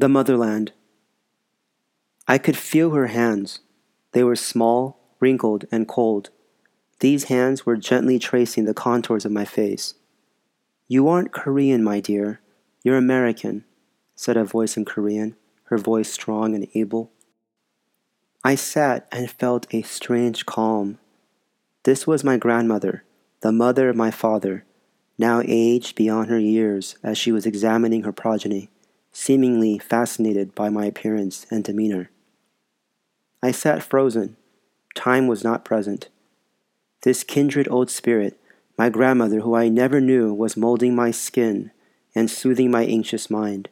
The motherland. I could feel her hands. They were small, wrinkled, and cold. These hands were gently tracing the contours of my face. You aren't Korean, my dear. You're American, said a voice in Korean, her voice strong and able. I sat and felt a strange calm. This was my grandmother, the mother of my father, now aged beyond her years as she was examining her progeny seemingly fascinated by my appearance and demeanor. I sat frozen. Time was not present. This kindred old spirit, my grandmother, who I never knew, was molding my skin and soothing my anxious mind.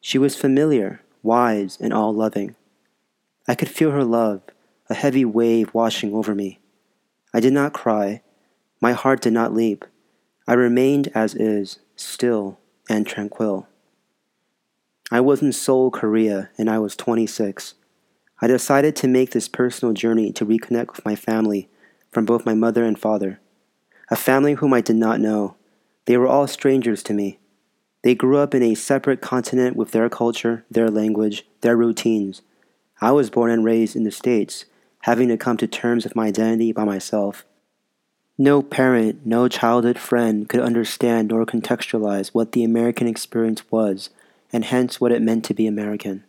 She was familiar, wise, and all loving. I could feel her love, a heavy wave washing over me. I did not cry. My heart did not leap. I remained as is, still and tranquil. I was in Seoul, Korea, and I was 26. I decided to make this personal journey to reconnect with my family from both my mother and father, a family whom I did not know. They were all strangers to me. They grew up in a separate continent with their culture, their language, their routines. I was born and raised in the States, having to come to terms with my identity by myself. No parent, no childhood friend could understand nor contextualize what the American experience was and hence what it meant to be American.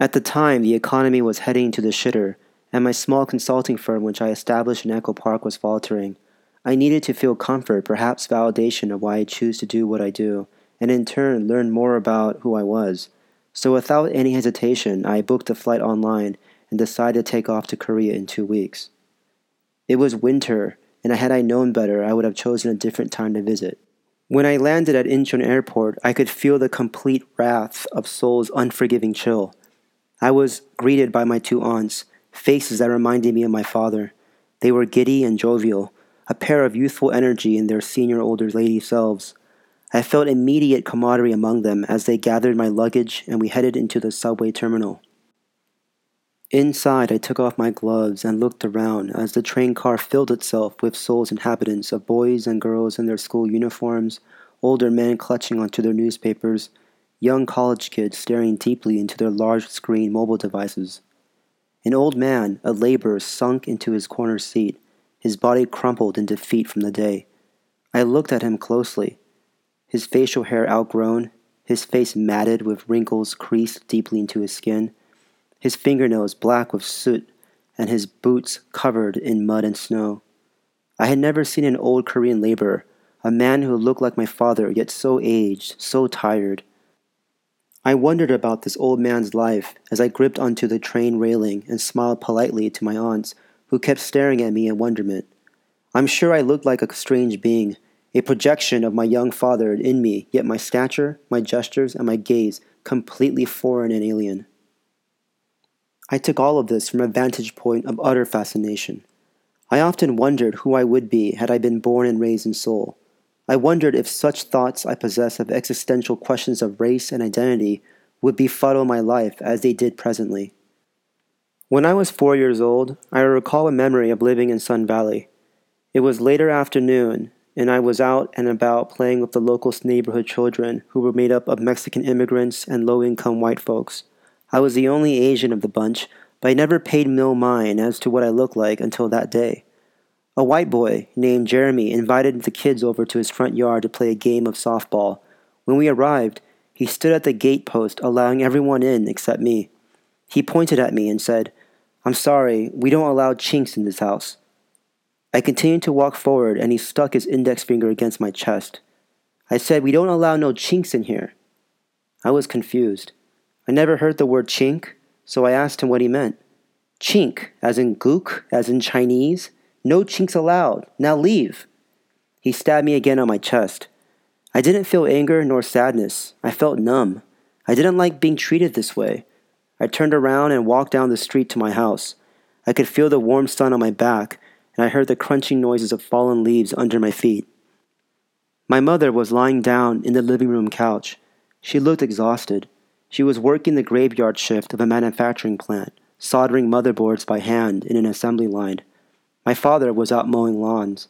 At the time, the economy was heading to the shitter, and my small consulting firm, which I established in Echo Park, was faltering. I needed to feel comfort, perhaps validation of why I choose to do what I do, and in turn learn more about who I was. So, without any hesitation, I booked a flight online and decided to take off to Korea in two weeks. It was winter, and had I known better, I would have chosen a different time to visit. When I landed at Incheon Airport, I could feel the complete wrath of Seoul's unforgiving chill. I was greeted by my two aunts, faces that reminded me of my father. They were giddy and jovial, a pair of youthful energy in their senior older lady selves. I felt immediate camaraderie among them as they gathered my luggage and we headed into the subway terminal. Inside, I took off my gloves and looked around as the train car filled itself with Seoul's inhabitants of boys and girls in their school uniforms, older men clutching onto their newspapers, young college kids staring deeply into their large screen mobile devices. An old man, a laborer, sunk into his corner seat, his body crumpled in defeat from the day. I looked at him closely. His facial hair outgrown, his face matted with wrinkles creased deeply into his skin his fingernails black with soot, and his boots covered in mud and snow. I had never seen an old Korean laborer, a man who looked like my father, yet so aged, so tired. I wondered about this old man's life as I gripped onto the train railing and smiled politely to my aunts, who kept staring at me in wonderment. I'm sure I looked like a strange being, a projection of my young father in me, yet my stature, my gestures, and my gaze completely foreign and alien. I took all of this from a vantage point of utter fascination. I often wondered who I would be had I been born and raised in Seoul. I wondered if such thoughts I possess of existential questions of race and identity would befuddle my life as they did presently. When I was four years old, I recall a memory of living in Sun Valley. It was later afternoon, and I was out and about playing with the local neighborhood children who were made up of Mexican immigrants and low income white folks. I was the only Asian of the bunch, but I never paid no mind as to what I looked like until that day. A white boy named Jeremy invited the kids over to his front yard to play a game of softball. When we arrived, he stood at the gate post, allowing everyone in except me. He pointed at me and said, I'm sorry, we don't allow chinks in this house. I continued to walk forward, and he stuck his index finger against my chest. I said, We don't allow no chinks in here. I was confused. I never heard the word chink, so I asked him what he meant. Chink, as in gook, as in Chinese. No chinks allowed. Now leave. He stabbed me again on my chest. I didn't feel anger nor sadness. I felt numb. I didn't like being treated this way. I turned around and walked down the street to my house. I could feel the warm sun on my back, and I heard the crunching noises of fallen leaves under my feet. My mother was lying down in the living room couch. She looked exhausted. She was working the graveyard shift of a manufacturing plant, soldering motherboards by hand in an assembly line. My father was out mowing lawns.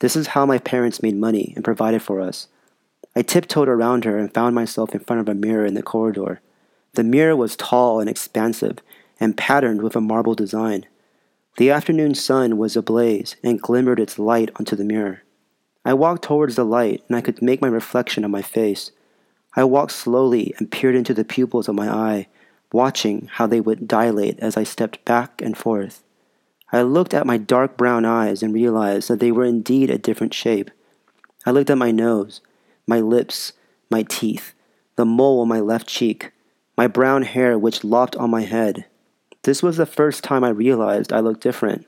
This is how my parents made money and provided for us. I tiptoed around her and found myself in front of a mirror in the corridor. The mirror was tall and expansive and patterned with a marble design. The afternoon sun was ablaze and glimmered its light onto the mirror. I walked towards the light and I could make my reflection on my face. I walked slowly and peered into the pupils of my eye, watching how they would dilate as I stepped back and forth. I looked at my dark brown eyes and realized that they were indeed a different shape. I looked at my nose, my lips, my teeth, the mole on my left cheek, my brown hair which lopped on my head. This was the first time I realized I looked different.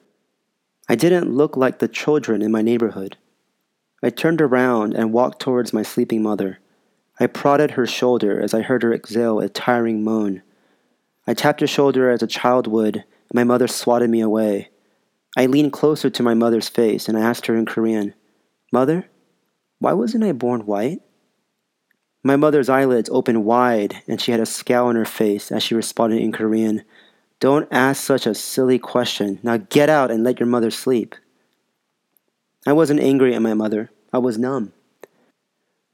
I didn't look like the children in my neighborhood. I turned around and walked towards my sleeping mother. I prodded her shoulder as I heard her exhale a tiring moan. I tapped her shoulder as a child would, and my mother swatted me away. I leaned closer to my mother's face and I asked her in Korean, Mother, why wasn't I born white? My mother's eyelids opened wide, and she had a scowl on her face as she responded in Korean Don't ask such a silly question. Now get out and let your mother sleep. I wasn't angry at my mother, I was numb.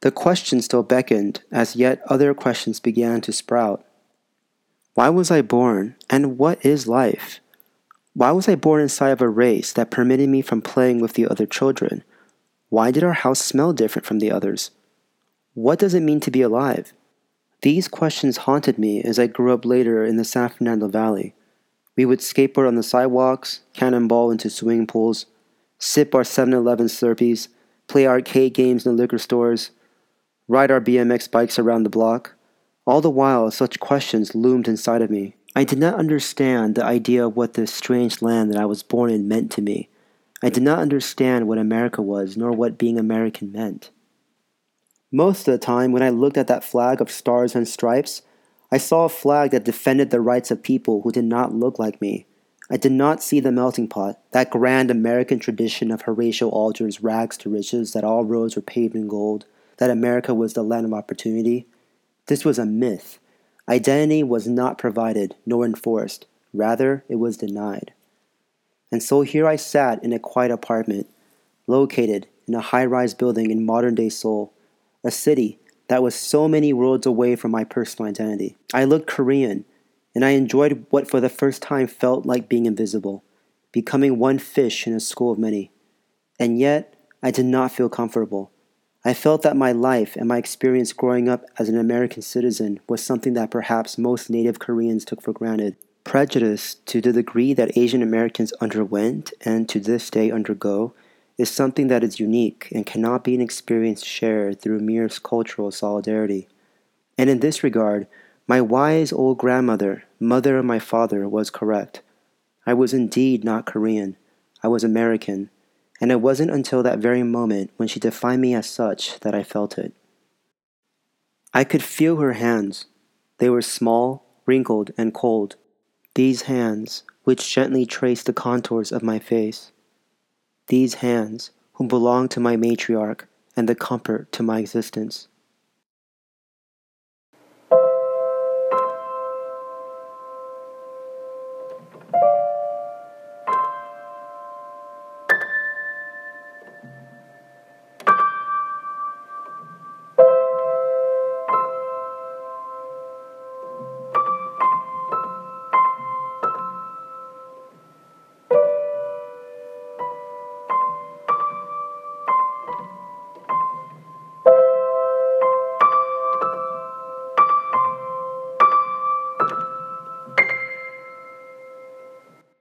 The question still beckoned as yet other questions began to sprout. Why was I born, and what is life? Why was I born inside of a race that permitted me from playing with the other children? Why did our house smell different from the others? What does it mean to be alive? These questions haunted me as I grew up later in the San Fernando Valley. We would skateboard on the sidewalks, cannonball into swimming pools, sip our 7 Eleven Slurpees, play arcade games in the liquor stores, ride our BMX bikes around the block. All the while, such questions loomed inside of me. I did not understand the idea of what this strange land that I was born in meant to me. I did not understand what America was, nor what being American meant. Most of the time, when I looked at that flag of stars and stripes, I saw a flag that defended the rights of people who did not look like me. I did not see the melting pot, that grand American tradition of Horatio Alger's rags to riches, that all roads were paved in gold, that America was the land of opportunity. This was a myth. Identity was not provided nor enforced, rather, it was denied. And so here I sat in a quiet apartment, located in a high rise building in modern day Seoul, a city that was so many worlds away from my personal identity. I looked Korean, and I enjoyed what for the first time felt like being invisible, becoming one fish in a school of many. And yet, I did not feel comfortable. I felt that my life and my experience growing up as an American citizen was something that perhaps most native Koreans took for granted. Prejudice, to the degree that Asian Americans underwent and to this day undergo, is something that is unique and cannot be an experience shared through mere cultural solidarity. And in this regard, my wise old grandmother, mother of my father, was correct. I was indeed not Korean, I was American, and it wasn't until that very moment when she defined me as such that I felt it. I could feel her hands. They were small, wrinkled, and cold these hands, which gently traced the contours of my face. These hands, who belong to my matriarch and the comfort to my existence.